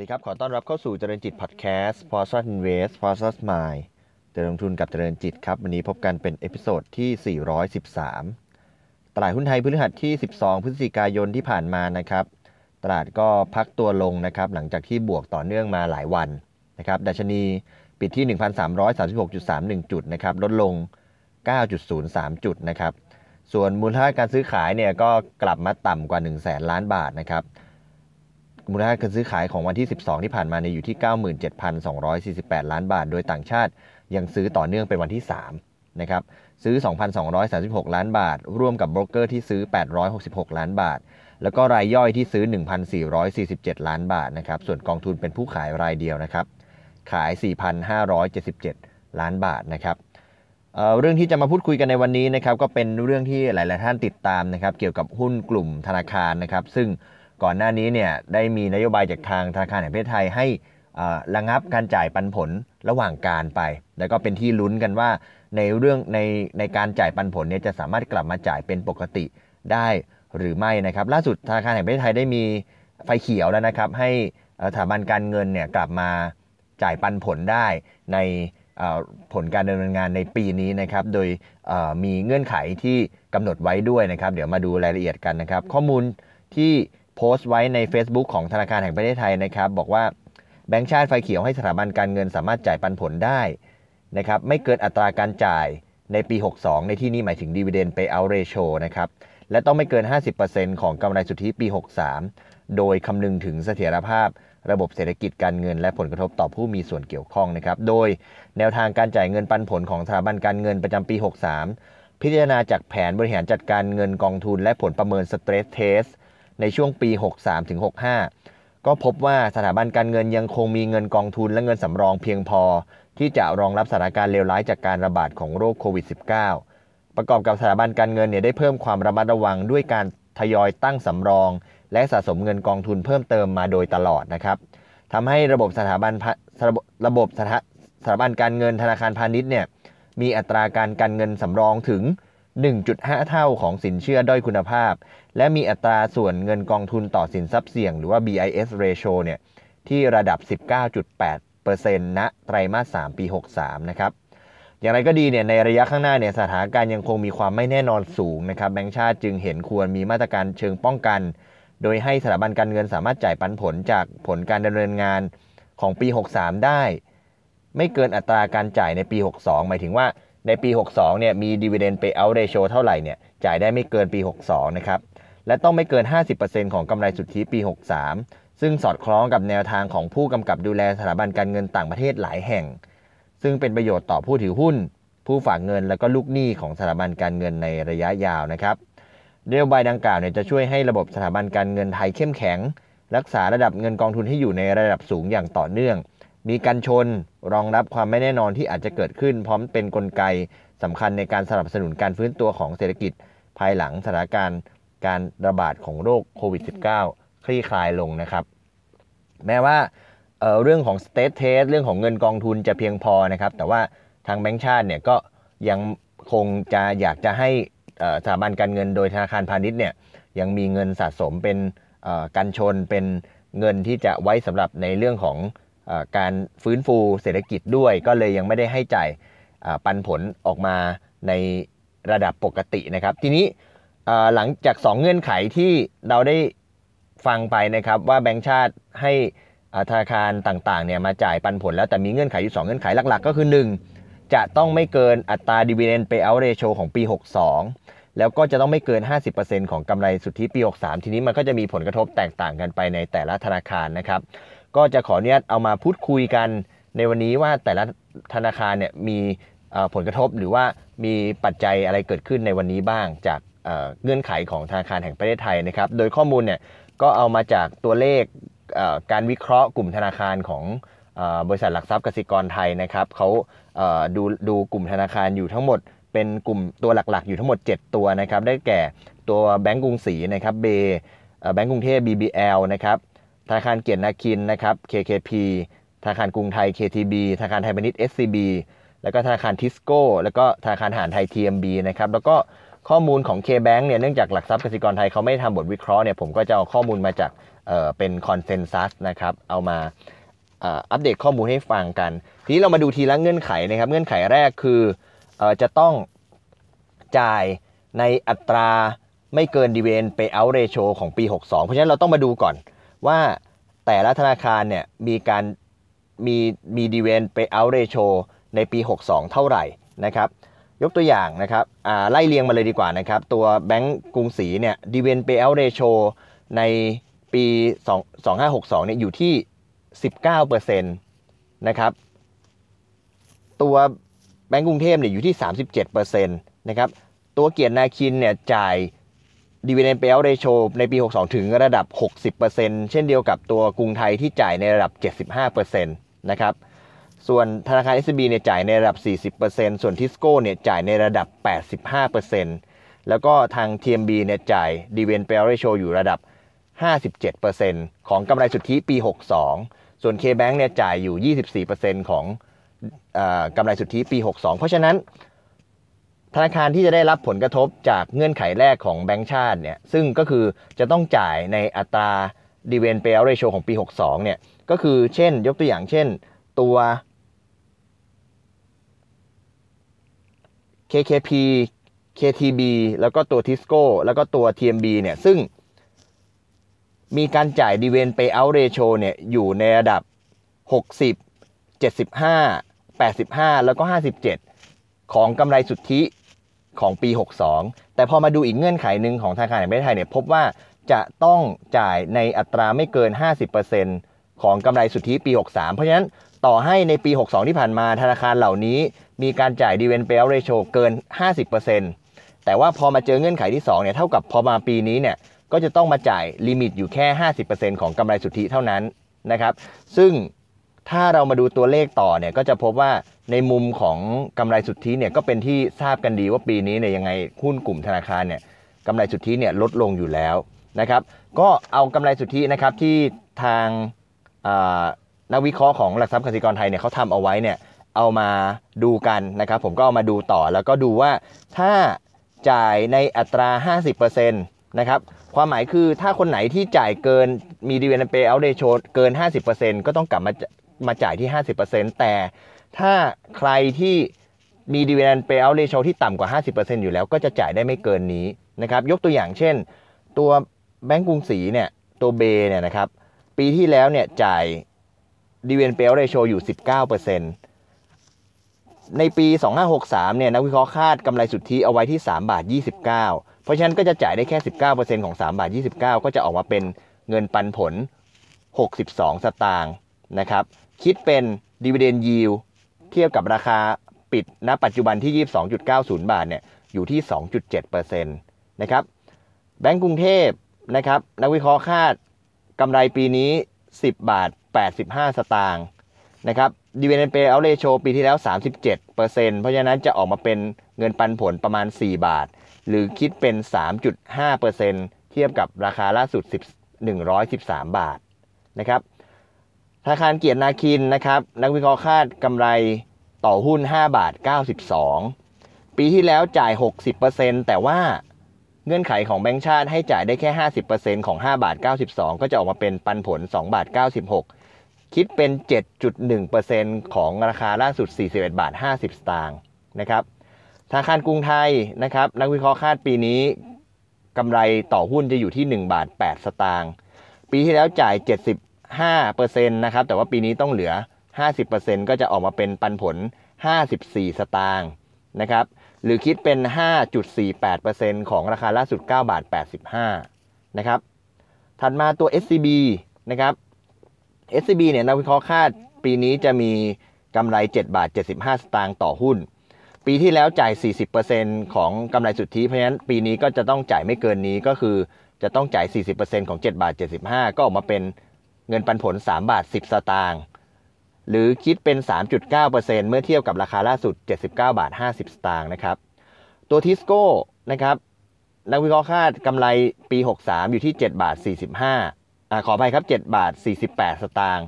สวัสดีครับ ขอต้อนรับเข้าสู่เจริญจิตพอดแคสต์ p o s t Invest p o s t Mind เจริญลงทุนกับเจริญจิตครับ วันนี้พบกันเป็น episode ที่ 413 ตลาดหุ้นไทยพฤหัสที่ 12 พฤศจิกายนที่ผ่านมานะครับ ตลาดก็พักตัวลงนะครับ หลังจากที่บวกต่อเนื่องมาหลายวันนะครับดัชนีปิดที่ 1,336.31 จุดนะครับ ลดลง 9.03 จุดนะครับ ส่วนมูลค่าการซื้อขายเนี่ยก็กลับมาต่ำกว่า 1 0 0 0 0ล้านบาทนะครับ มูลค่าการซื้อขายของวันที่ 12 ที่ผ่านมาเนี่ยอยู่ที่ 97,248 ล้านบาท โดยต่างชาติยังซื้อต่อเนื่องเป็นวันที่3นะครับซื้อ 2,236 ล้านบาท ร่วมกับโบรกเกอร์ที่ซื้อ 866 ล้านบาท แล้วก็รายย่อยที่ซื้อ 1,447 ล้านบาทนะครับส่วนกองทุนเป็นผู้ขายรายเดียวนะครับขาย 4,577 ล้านบาทนะครับเเรื่องที่จะมาพูดคุยกันในวันนี้นะครับก็เป็นเรื่องที่หลาย ๆ ท่านติดตามนะครับเกี่ยวกับหุ้นกลุ่มธนาคารนะครับซึ่ง ก่อนหน้านี้เนี่ยได้มีนโยบายจากทางธนาคารแห่งประเทศไทยให้ระงับการจ่ายปันผลระหว่างการไป แล้วก็เป็นที่ลุ้นกันว่าในเรื่องในในการจ่ายปันผลเนี่ยจะสามารถกลับมาจ่ายเป็นปกติได้หรือไม่นะครับ ล่าสุดธนาคารแห่งประเทศไทยได้มีไฟเขียวแล้วนะครับ ให้สถาบันการเงินเนี่ยกลับมาจ่ายปันผลได้ในผลการดำเนินงานในปีนี้นะครับ โดยมีเงื่อนไขที่กำหนดไว้ด้วยนะครับ เดี๋ยวมาดูรายละเอียดกันนะครับ ข้อมูลที่ โพสต์ไว้ใน Facebook ของธนาคารแห่งประเทศไทยนะครับ บอกว่าแบงก์ชาติไฟเขียวให้สถาบันการเงินสามารถจ่ายปันผลได้นะครับไม่เกินอัตราการจ่ายในปี 62 ในที่นี้หมายถึง Dividend Payout Ratio นะครับและต้องไม่เกิน 50%ของกำไรสุทธิปี 63 โดยคำนึงถึงเสถียรภาพระบบเศรษฐกิจการเงิน และผลกระทบต่อผู้มีส่วนเกี่ยวข้องนะครับ โดยแนวทางการจ่ายเงินปันผลของสถาบันการเงินประจำปี 63 พิจารณาจากแผนบริหารจัดการเงินกองทุน และผลประเมิน Stress Test ในช่วงปี 63-65ก็พบว่าสถาบันการเงินยังคงมีเงินกองทุนและเงินสำรองเพียงพอ ที่จะรองรับสถานการณ์เลวร้ายจากการระบาดของโรคโควิด -19 ประกอบกับสถาบันการเงินเนี่ยได้เพิ่มความระมัดระวังด้วยการทยอยตั้งสำรอง และสะสมเงินกองทุนเพิ่มเติมมาโดยตลอดนะครับทำให้ระบบสถาบันระบบสถาบันการเงินธนาคารพาณิชย์เนี่ยมีอัตราการการเงินสำรองถึง 1.5 เท่าของสินเชื่อด้อยคุณภาพ และมีอัตราส่วนเงินกองทุนต่อสินทรัพย์เสี่ยง หรือว่า BIS ratio เนี่ยที่ระดับ 19.8%ณไตรมาส 3 ปี 63 นะครับ อย่างไรก็ดีเนี่ยในระยะข้างหน้าเนี่ยสถานการณ์ยังคงมีความไม่แน่นอนสูงนะครับแบงก์ชาติจึงเห็นควรมีมาตรการเชิงป้องกัน โดยให้สถาบันการเงินสามารถจ่ายปันผลจากผลการดำเนินงานของปี 63 ได้ ไม่เกินอัตราการจ่ายในปี 62 หมายถึงว่า ในปี 62 เนี่ย มี dividend payout ratio เท่าไหร่ เนี่ย จ่ายได้ไม่เกินปี 62 นะครับ และต้องไม่เกิน 50%ของกำไรสุทธิปี 63 ซึ่งสอดคล้องกับแนวทางของผู้กำกับดูแลสถาบันการเงินต่างประเทศหลายแห่ง ซึ่งเป็นประโยชน์ต่อผู้ถือหุ้น ผู้ฝากเงิน และก็ลูกหนี้ของสถาบันการเงินในระยะยาวนะครับนโยบายดังกล่าวเนี่ยจะช่วยให้ระบบสถาบันการเงินไทยเข้มแข็ง รักษาระดับเงินกองทุนให้อยู่ในระดับสูงอย่างต่อเนื่อง มีการชนรองรับความไม่แน่นอนที่อาจจะเกิดขึ้น พร้อมเป็นนกลไกสำคัญในการสนับสนุนการฟื้นตัวของเศรษฐกิจ ภายหลังสถานการณ์การระบาดของโรคโควิด -19 คลี่คลายลงนะครับ แม้ว่าเเรื่องของ state test เรื่องของเงินกองทุนจะเพียงพอนะครับ แต่ว่าทางแบงก์ชาติเนี่ยก็ยังคงจะอยากจะให้สถาบันการเงินโดยธนาคารพาณิชย์เนี่ยยังมีเงินสะสมเป็นกันชนเป็นเงินที่จะไว้สำหรับในเรื่องของ การฟื้นฟูเศรษฐกิจด้วยก็เลยยังไม่ได้ให้จ่ายปันผลออกมาในระดับปกตินะครับ ทีนี้หลังจาก 2 เงื่อนไขที่เราได้ฟังไปนะครับว่าแบงก์ชาติให้ธนาคารต่างๆเนี่ยมาจ่ายปันผลแล้วแต่มีเงื่อนไขอยู่ 2 เงื่อนไขหลักๆ ก็คือ 1 จะต้องไม่เกินอัตรา dividend payout ratio ของปี 62 แล้วก็จะต้องไม่เกิน 50%ของกำไรสุทธิปี 63 ทีนี้มันก็จะมีผลกระทบแตกต่างกันไปในแต่ละธนาคารนะครับ ก็จะขออนุญาตเอามาพูดคุยกันในวันนี้ว่าแต่ละธนาคารเนี่ยมีผลกระทบหรือว่ามีปัจจัยอะไรเกิดขึ้นในวันนี้บ้าง จากเงื่อนไขของธนาคารแห่งประเทศไทยนะครับ โดยข้อมูลเนี่ยก็เอามาจากตัวเลขการวิเคราะห์กลุ่มธนาคารของบริษัทหลักทรัพย์กสิกรไทยนะครับเขาดูดูกลุ่มธนาคารอยู่ทั้งหมด เป็นกลุ่มตัวหลักๆ อยู่ทั้งหมด 7 ตัวนะครับ ได้แก่ตัวแบงก์กรุงศรีนะครับเบแบงก์กรุงเทพ BBL นะครับ ธนาคารเกียรตินาคินนะครับ KKP ธนาคารกรุงไทย KTB ธนาคารไทยพาณิชย์ SCB แล้วก็ธนาคารทิสโก้ แล้วก็ธนาคารทหารไทย TMB นะครับ แล้วก็ข้อมูลของ K-Bank เนี่ย เนื่องจากหลักทรัพย์กสิกรไทยเขาไม่ทำบทวิเคราะห์เนี่ย ผมก็จะเอาข้อมูลมาจากเป็น consensus นะครับ เอามาอัปเดตข้อมูลให้ฟังกัน ทีนี้เรามาดูทีละเงื่อนไขนะครับ เงื่อนไขแรกคือออจะต้องจ่ายในอัตราไม่เกิน dividend payout ratio ของปี 62 เพราะฉะนั้นเราต้องมาดูก่อน ว่าแต่ละธนาคารเนี่ยมีการมีมี dividend payout ratio ในปี 62 เท่าไหร่นะครับยกตัวอย่างนะครับไล่เรียงมาเลยดีกว่านะครับตัวแบงก์กรุงศรีเนี่ย dividend payout ratioในปี2 2562เนี่ยอยู่ที่ 19%นะครับตัวแบงก์กรุงเทพเนี่ยอยู่ที่ 37%นะครับตัวเกียรตินาคินเนี่ยจ่าย ดีเวนเปลเรโชในปี 62 ถึงระดับ 60%เช่นเดียวกับตัวกรุงไทยที่จ่ายในระดับ 75%นะครับ ส่วนธนาคาร SCB เนี่ยจ่ายในระดับ 40%ส่วนทิสโก้เนี่ยจ่ายในระดับ 85%แล้วก็ทาง TMB เนี่ยจ่ายดีเวนเปลเรโชอยู่ระดับ 57%ของกำไรสุทธิปี 62 ส่วน K-Bank เนี่ยจ่ายอยู่ 24%ของอกำไรสุทธิปี 62 เพราะฉะนั้น ธนาคารที่จะได้รับผลกระทบจากเงื่อนไขแรกของแบงก์ชาติเนี่ยซึ่งก็คือจะต้องจ่ายในอัตราดีเวนเปลเรโชของปี 62เนี่ยก็คือเช่นยกตัวอย่างเช่นตัว KKP KTB แล้วก็ตัว Tisco แล้วก็ตัว TMB เนี่ยซึ่งมีการจ่ายดีเวนเปเอาเรโชเนี่ยอยู่ในระดับ 60 75 85 แล้วก็ 57 ของกำไรสุทธิ ของปี 62 แต่พอมาดูอีกเงื่อนไขหนึ่งของธนาคารแห่งประเทศไทยเนี่ยพบว่าจะต้องจ่ายในอัตราไม่เกิน 50%ของกำไรสุทธิปี 63 เพราะฉะนั้นต่อให้ในปี 62 ที่ผ่านมาธนาคารเหล่านี้ มีการจ่ายดีเวนเปลเรโชเกิน 50%แต่ว่าพอมาเจอเงื่อนไขที่2เนี่ยเท่ากับพอมาปีนี้เนี่ยก็จะต้องมาจ่ายลิมิตอยู่แค่ 50%ของกำไรสุทธิเท่านั้นนะครับ ซึ่ง ถ้าเรามาดูตัวเลขต่อเนี่ยก็จะพบว่าในมุมของกำไรสุทธิเนี่ยก็เป็นที่ทราบกันดีว่าปีนี้เนี่ยยังไงหุ้นกลุ่มธนาคารเนี่ยกำไรสุทธิเนี่ยลดลงอยู่แล้วนะครับก็เอากำไรสุทธินะครับที่ทางนักวิเคราะห์ของหลักทรัพย์กสิกรไทยเนี่ยเขาทำเอาไว้เนี่ยเอามาดูกันนะครับผมก็เอามาดูต่อแล้วก็ดูว่าถ้าจ่ายในอัตรา 50%นะครับความหมายคือถ้าคนไหนที่จ่ายเกินมีดีเวนเปย์เอาเดโชเกิน 50%ก็ต้องกลับมา มาจ่ายที่ 50%แต่ถ้าใครที่มีดีเวนเปย์เอาเดโชที่ต่ำกว่า 50%อยู่แล้วก็จะจ่ายได้ไม่เกินนี้นะครับยกตัวอย่างเช่น ตัวแบงก์กรุงศรีเนี่ยตัวเบเนี่ยนะครับปีที่แล้วเนี่ยจ่ายดีเวนเปย์เอาเดโชอยู่ 19%ในปี 2563เนี่ยนักวิเคราะห์คาดกำไรสุทธิเอาไว้ที่ 3 บาท 29 เพราะฉะนั้นก็จะจ่ายได้แค่ 19%ของ 3 บาท 29 ก็จะออกมาเป็นเงินปันผล 62 สตางค์นะครับ คิดเป็นดีเวเดนยิวเทียบกับราคาปิดณปัจจุบันที่ 22.90 บาทเนี่ยอยู่ที่ 2.7%นะครับแบงก์กรุงเทพนะครับนักวิเคราะห์คาดกำไรปีนี้ 10 บาท 85 สตางค์นะครับดีเวนเปเอาเลโชปีที่แล้ว 37%เพราะฉะนั้นจะออกมาเป็นเงินปันผลประมาณ 4 บาท หรือคิดเป็น 3.5%เทียบกับราคาล่าสุด 113 บาทนะครับ ธนาคารเกียรตินาคินนะครับนักวิเคราะห์คาดกำไรต่อหุ้น 5 บาท 92 ปีที่แล้วจ่าย 60%แต่ว่าเงื่อนไขของแบงก์ชาติให้จ่ายได้แค่ 50%ของ 5 บาท 92 ก็จะออกมาเป็นปันผล 2 บาท 96 คิดเป็น 7.1%ของราคาล่าสุด 41 บาท 50 สตางค์นะครับธนาคารกรุงไทยนะครับนักวิเคราะห์คาดปีนี้กำไรต่อหุ้นจะอยู่ที่ 1 บาท 8 สตางค์ปีที่แล้วจ่าย 70 5%นะครับแต่ว่าปีนี้ต้องเหลือ 50%ก็จะออกมาเป็นปันผล 54 สตางค์นะครับหรือคิดเป็น 5.48%ของราคาล่าสุด 9 บาท 85 นะครับ ถัดมาตัว SCB นะครับ SCB เนี่ยนักวิเคราะห์คาดปีนี้จะมีกำไร 7 บาท 75 สตางค์ต่อหุ้น ปีที่แล้วจ่าย 40%ของกำไรสุทธิ เพราะฉะนั้นปีนี้ก็จะต้องจ่ายไม่เกินนี้ก็คือจะต้องจ่าย 40%ของ 7 บาท 75 ก็ออกมาเป็น เงินปันผล 3 บาท 10 สตางค์หรือคิดเป็น 3.9%เมื่อเทียบกับราคาล่าสุด 79 บาท 50 สตางค์นะครับ ตัวทิสโก้นะครับนักวิเคราะห์คาดกำไรปี 63 อยู่ที่ 7 บาท 45อ่าขออภัยครับ 7 บาท 48 สตางค์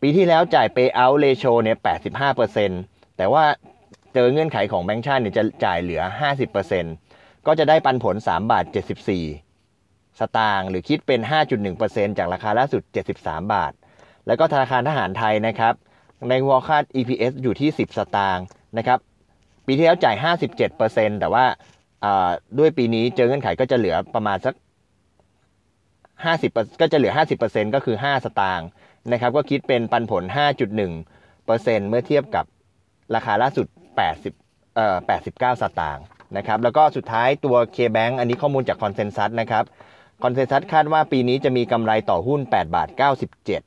ปีที่แล้วจ่าย payout ratio เนี่ย 85%แต่ว่าเจอเงื่อนไขของแบงก์ชาติเนี่ยจะจ่ายเหลือ 50%ก็จะได้ปันผล 3 บาท 74 สตางค์หรือคิดเป็น 5.1%จากราคาล่าสุด 73 บาท แล้วก็ธนาคารทหารไทยนะครับ ในวอลคาด EPS อยู่ที่ 10 สตางค์นะครับปีที่แล้วจ่าย 57%แต่ว่าด้วยปีนี้เจอเงื่อนไขก็จะเหลือประมาณสัก 50 ก็จะเหลือ 50%ก็คือ 5 สตางค์นะครับ ก็คิดเป็นปันผล 5.1%เมื่อเทียบกับราคาล่าสุด 80เอ่อ89 สตางค์นะครับ แล้วก็สุดท้ายตัว K-Bank อันนี้ข้อมูลจากคอนเซนแซสนะครับ คอนเซนแซสคาดว่าปีนี้จะมีกำไรต่อหุ้น 8 บาท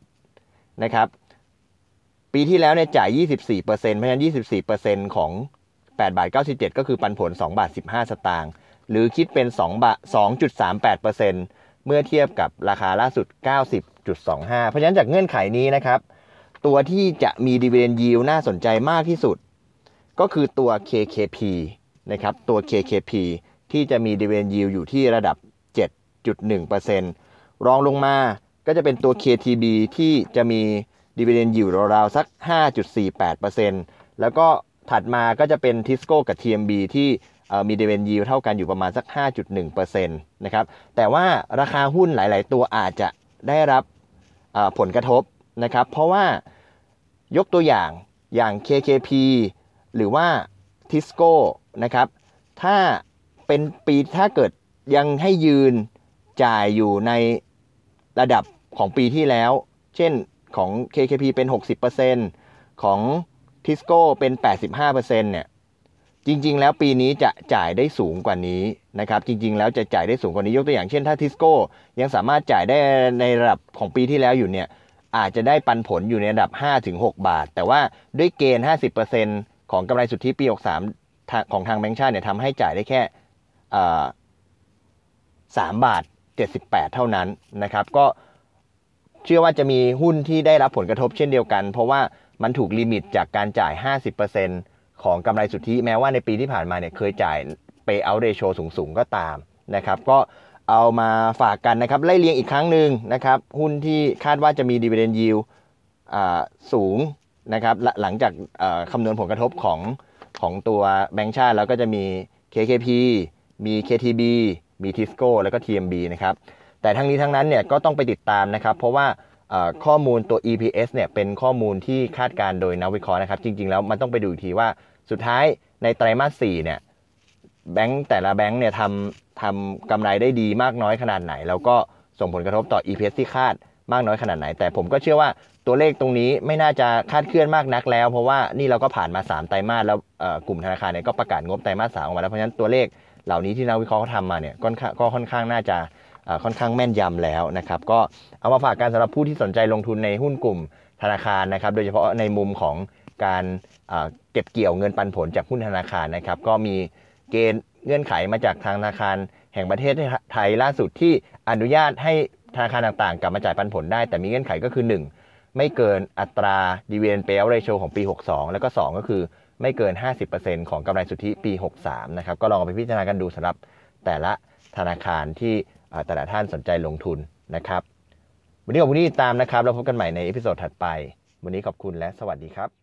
97 นะครับ ปีที่แล้วเนี่ยจ่าย 24%เพราะฉะนั้น 24%ของ 8 บาท 97 ก็คือปันผล 2 บาท 15 สตางค์ หรือคิดเป็น 2 บาท 2.38%เมื่อเทียบกับราคาล่าสุด 90.25 เพราะฉะนั้นจากเงื่อนไขนี้นะครับ ตัวที่จะมีดีเวนยิวน่าสนใจมากที่สุด ก็คือตัว KKP นะครับ ตัว KKP ที่จะมีดีเวนยิวอยู่ที่ระดับ 7.1%รองลงมาก็จะเป็นตัว KTB ที่จะมีดีเวนยิวราวๆสัก 5.48%แล้วก็ถัดมาก็จะเป็นทิสโก้กับ TMB ที่มีดีเวนยิวเท่ากันอยู่ประมาณสัก 5.1%นะครับ แต่ว่าราคาหุ้นหลาย ๆ ตัวอาจจะได้รับผลกระทบนะครับ เพราะว่ายกตัวอย่างอย่าง KKP หรือว่า Tisco นะครับ ถ้าเป็นปีถ้าเกิดยังให้ยืน จ่ายอยู่ในระดับของปีที่แล้ว เช่นของ KKP เป็น 60%ของ Tisco เป็น 85%เนี่ย จริง ๆ แล้วปีนี้จะจ่ายได้สูงกว่านี้นะครับ จริง ๆ แล้วจะจ่ายได้สูงกว่านี้ ยกตัวอย่างเช่น ถ้า Tisco ยังสามารถจ่ายได้ในระดับของปีที่แล้วอยู่เนี่ย อาจจะได้ปันผลอยู่ในระดับ 5-6 บาท แต่ว่าด้วยเกณฑ์ 50%ของกำไรสุทธิปี 63 ของทางแบงก์ชาติเนี่ยทำให้จ่ายได้แค่3บาท 78 เท่านั้นนะครับ ก็เชื่อว่าจะมีหุ้นที่ได้รับผลกระทบเช่นเดียวกัน เพราะว่ามันถูกลิมิตจากการจ่าย 50%ของกำไรสุทธิแม้ว่าในปีที่ผ่านมาเนี่ยเคยจ่าย payout ratio สูงๆ ก็ตามนะครับ ก็เอามาฝากกันนะครับไล่เรียงอีกครั้งหนึ่งนะครับ หุ้นที่คาดว่าจะมี dividend yield สูงนะครับหลังจากคำนวณผลกระทบของของตัวแบงก์ชาติ แล้วก็จะมี KKP มี KTB มี Tisco แล้วก็ TMB นะครับ แต่ทั้งนี้ทั้งนั้นเนี่ยก็ต้องไปติดตามนะครับ เพราะว่าข้อมูลตัว EPS เนี่ยเป็นข้อมูลที่คาดการโดยนักวิเคราะห์นะครับ จริง ๆ แล้วมันต้องไปดูอีกทีว่าสุดท้ายในไตรมาส4เนี่ยแบงก์แต่ละแบงก์เนี่ยทำทำกำไรได้ดีมากน้อยขนาดไหน แล้วก็ส่งผลกระทบต่อ EPS ที่คาดมากน้อยขนาดไหน แต่ผมก็เชื่อว่าตัวเลขตรงนี้ไม่น่าจะคาดเคลื่อนมากนักแล้ว เพราะว่านี่เราก็ผ่านมา 3 ไตรมาสแล้วกลุ่มธนาคารเนี่ยก็ประกาศงบไตรมาสสามออกมาแล้วเพราะฉะนั้นตัวเลข เหล่านี้ที่นักวิเคราะห์เขาทำมาเนี่ยก็ค่อนข้างน่าจะค่อนข้างแม่นยำแล้วนะครับ ก็เอามาฝากกันสำหรับผู้ที่สนใจลงทุนในหุ้นกลุ่มธนาคารนะครับ โดยเฉพาะในมุมของการเก็บเกี่ยวเงินปันผลจากหุ้นธนาคารนะครับ ก็มีเกณฑ์เงื่อนไขมาจากทางธนาคาร แห่งประเทศไทยล่าสุดที่อนุญาตให้ธนาคารต่างๆ กลับมาจ่ายปันผลได้ แต่มีเงื่อนไขก็คือ 1 ไม่เกินอัตราดีเวนเปลเรโชของปี 62 แล้วก็ 2 ก็คือ ไม่เกิน 50%ของกำไรสุทธิปี 63 นะครับ ก็ลองไปพิจารณากันดูสำหรับแต่ละธนาคารที่แต่ละท่านสนใจลงทุนนะครับ วันนี้ขอบคุณที่ติดตามนะครับ เราพบกันใหม่ใน episode ถัดไป วันนี้ขอบคุณและสวัสดีครับ